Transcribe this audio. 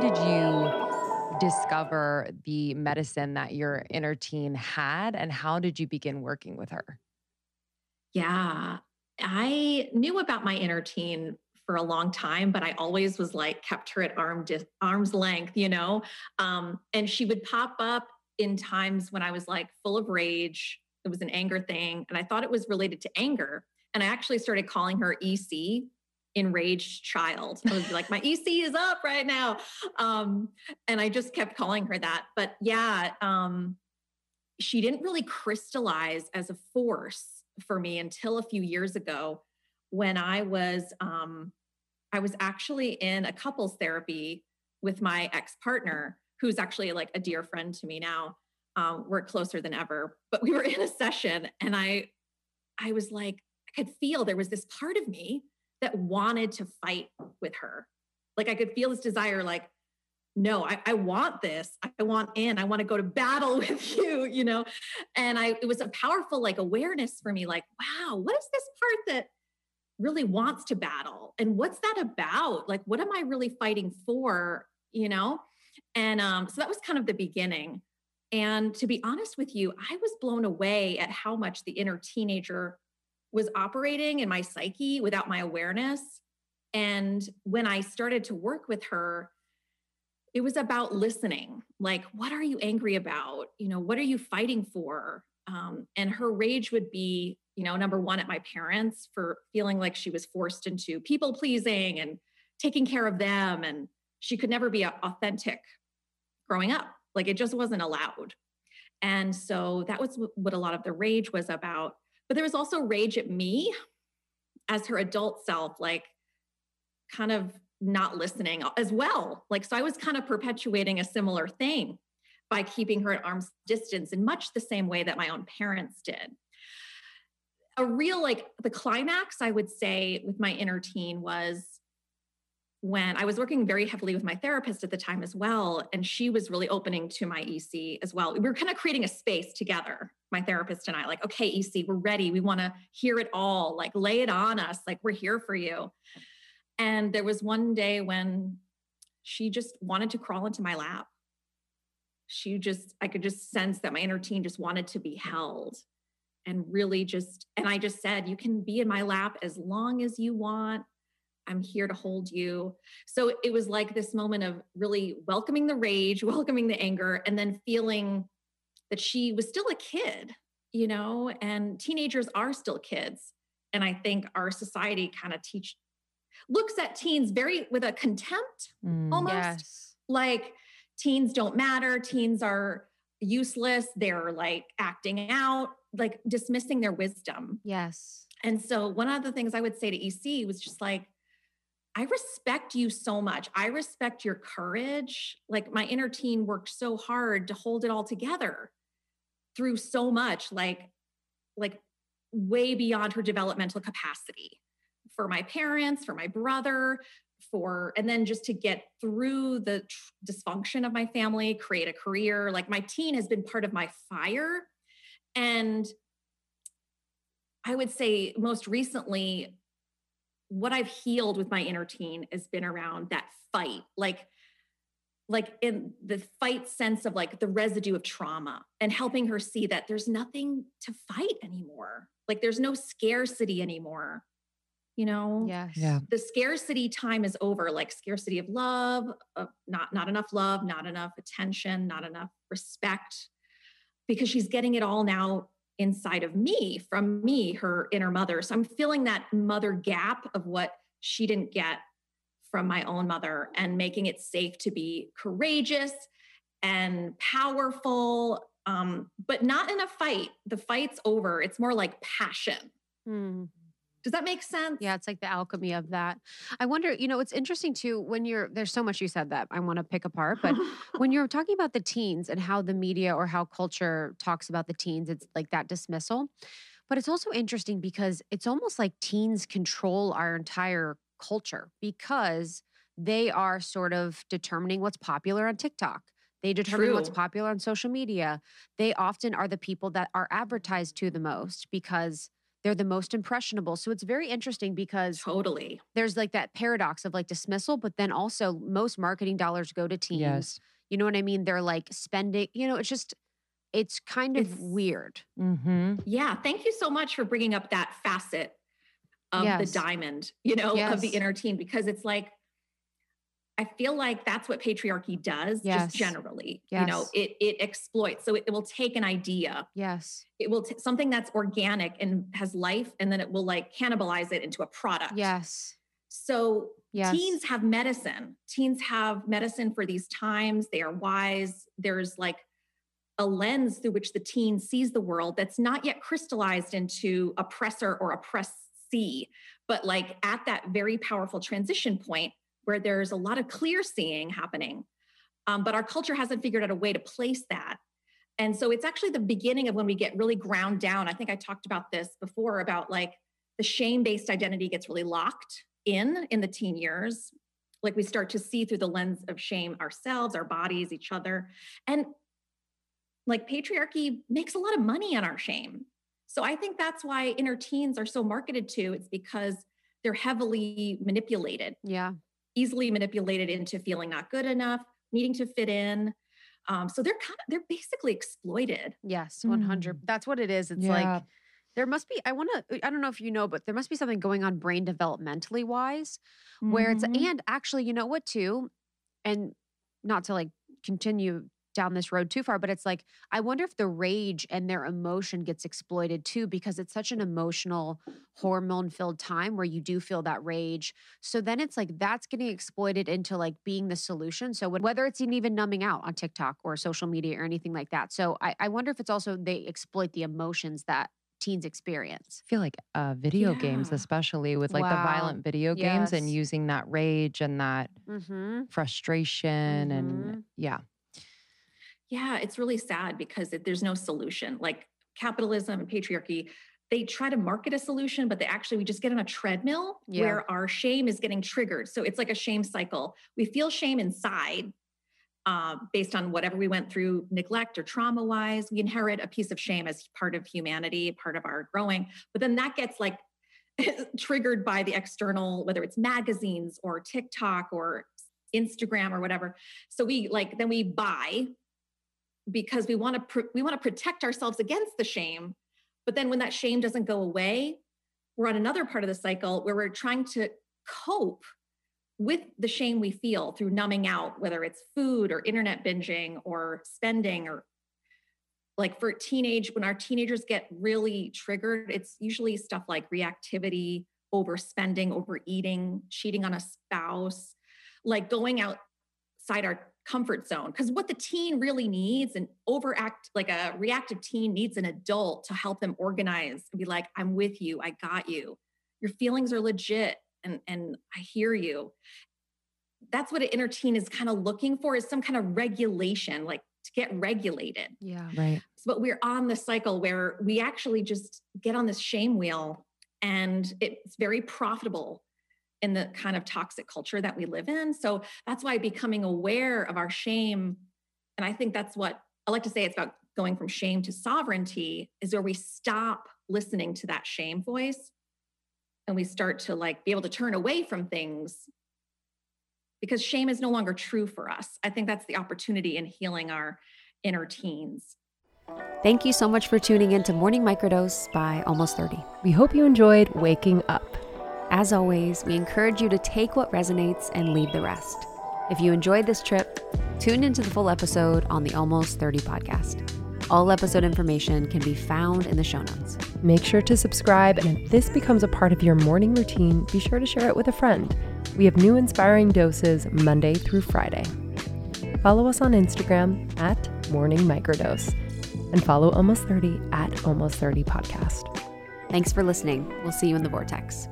did you discover the medicine that your inner teen had and how did you begin working with her? Yeah, I knew about my inner teen for a long time, but I always was like kept her at arm di- arm's length, you know. Um, and she would pop up in times when I was like full of rage. It was an anger thing, and I thought it was related to anger. And I actually started calling her EC, enraged child. I was like, my EC is up right now. Um, and I just kept calling her that. But yeah, um, she didn't really crystallize as a force for me until a few years ago when I was um, I was actually in a couples therapy with my ex-partner, who's actually like a dear friend to me now. Um, we're closer than ever, but we were in a session and I I was like, I could feel there was this part of me that wanted to fight with her. Like I could feel this desire, like, no, I, I want this. I want in. I want to go to battle with you, you know? And I it was a powerful like awareness for me, like, wow, what is this part that really wants to battle? And what's that about? Like, what am I really fighting for? You know? And um, so that was kind of the beginning. And to be honest with you, I was blown away at how much the inner teenager was operating in my psyche without my awareness. And when I started to work with her, it was about listening. Like, what are you angry about? You know, what are you fighting for? Um, and her rage would be, you know, number one at my parents for feeling like she was forced into people pleasing and taking care of them. And she could never be authentic growing up. Like, it just wasn't allowed. And so that was what a lot of the rage was about. But there was also rage at me as her adult self, like kind of not listening as well. Like, so I was kind of perpetuating a similar thing by keeping her at arm's distance in much the same way that my own parents did. A real, like, the climax, I would say, with my inner teen was when I was working very heavily with my therapist at the time as well. And she was really opening to my EC as well. We were kind of creating a space together, my therapist and I, like, okay, EC, we're ready. We want to hear it all. Like, lay it on us. Like, we're here for you. And there was one day when she just wanted to crawl into my lap. She just, I could just sense that my inner teen just wanted to be held and really just, and I just said, you can be in my lap as long as you want. I'm here to hold you. So it was like this moment of really welcoming the rage, welcoming the anger, and then feeling that she was still a kid, you know, and teenagers are still kids. And I think our society kind of teach looks at teens very with a contempt mm, almost. yes. like teens don't matter. Teens are useless. They're like acting out like dismissing their wisdom. Yes. And so one of the things i would say to ec was just like i respect you so much i respect your courage like my inner teen worked so hard to hold it all together through so much like like way beyond her developmental capacity for my parents, for my brother, for, and then just to get through the tr- dysfunction of my family, create a career. Like my teen has been part of my fire. And I would say most recently, what I've healed with my inner teen has been around that fight. Like, like in the fight sense of like the residue of trauma and helping her see that there's nothing to fight anymore. Like there's no scarcity anymore you know yes. yeah the scarcity time is over like scarcity of love uh, not not enough love not enough attention not enough respect because she's getting it all now inside of me from me her inner mother. So i'm filling that mother gap of what she didn't get from my own mother and making it safe to be courageous and powerful um, but not in a fight. The fight's over. It's more like passion. Mm. Does that make sense? Yeah, it's like the alchemy of that. I wonder, you know, it's interesting too when you're there's so much you said that I want to pick apart, but when you're talking about the teens and how the media or how culture talks about the teens, it's like that dismissal. But it's also interesting because it's almost like teens control our entire culture because they are sort of determining what's popular on TikTok. They determine True. what's popular on social media. They often are the people that are advertised to the most because they're the most impressionable. So it's very interesting because totally there's like that paradox of like dismissal, but then also most marketing dollars go to teens. Yes. You know what I mean? They're like spending, you know, it's just, it's kind of It's- weird. Mm-hmm. Yeah, thank you so much for bringing up that facet of Yes. the diamond, you know, of the inner team, because it's like I feel like that's what patriarchy does Yes. just generally. You know, it it exploits. So it, it will take an idea, Yes. it will t- something that's organic and has life and then it will like cannibalize it into a product. Yes. So Yes. teens have medicine. Teens have medicine for these times. They are wise. There's like a lens through which the teen sees the world that's not yet crystallized into oppressor or oppressee, but like at that very powerful transition point where there's a lot of clear seeing happening. Um, but our culture hasn't figured out a way to place that. And so it's actually the beginning of when we get really ground down. I think I talked about this before about like the shame based identity gets really locked in in the teen years. Like we start to see through the lens of shame ourselves, our bodies, each other. And like patriarchy makes a lot of money on our shame. So I think that's why inner teens are so marketed to. It's because they're heavily manipulated Yeah. Easily manipulated into feeling not good enough, needing to fit in. Um, so they're kind of they're basically exploited. Yes. 100. That's what it is. It's Yeah. like, there must be, I want to, I don't know if you know, but there must be something going on brain developmentally wise where it's, Mhm. and actually, you know what, too? And not to like continue down this road too far, but it's like, I wonder if the rage and their emotion gets exploited too, because it's such an emotional, hormone filled time where you do feel that rage. So then it's like that's getting exploited into like being the solution. So when, whether it's even numbing out on TikTok or social media or anything like that. So I, I wonder if it's also they exploit the emotions that teens experience. I feel like uh, video games, especially with like the violent video games and using that rage and that Mm-hmm. frustration Mhm. and yeah. Yeah, it's really sad because it, there's no solution. Like capitalism and patriarchy, they try to market a solution, but they actually we just get on a treadmill Yeah. where our shame is getting triggered. So it's like a shame cycle. We feel shame inside. Uh, based on whatever we went through, neglect or trauma wise, we inherit a piece of shame as part of humanity, part of our growing. But then that gets like triggered by the external, whether it's magazines or TikTok or Instagram or whatever. So we like then we buy because we want to pr- we want to protect ourselves against the shame. But then when that shame doesn't go away, we're on another part of the cycle where we're trying to cope with the shame we feel through numbing out, whether it's food or internet binging or spending or like for teenage when our teenagers get really triggered it's usually stuff like reactivity overspending overeating cheating on a spouse like going outside our comfort zone because what the teen really needs an overact like a reactive teen needs an adult to help them organize and be like i'm with you i got you your feelings are legit and and i hear you that's what an inner teen is kind of looking for is some kind of regulation like to get regulated Yeah. Right. but we're on the cycle where we actually just get on this shame wheel and it's very profitable in the kind of toxic culture that we live in so that's why becoming aware of our shame and i think that's what i like to say it's about going from shame to sovereignty is where we stop listening to that shame voice and we start to like be able to turn away from things because shame is no longer true for us i think that's the opportunity in healing our inner teens Thank you so much for tuning in to Morning Microdose by Almost 30. We hope you enjoyed waking up. As always, we encourage you to take what resonates and leave the rest. If you enjoyed this trip, tune into the full episode on the Almost 30 podcast. All episode information can be found in the show notes. Make sure to subscribe, and if this becomes a part of your morning routine, be sure to share it with a friend. We have new inspiring doses Monday through Friday. Follow us on Instagram at Morning Microdose and follow Almost 30 at Almost 30 Podcast. Thanks for listening. We'll see you in the vortex.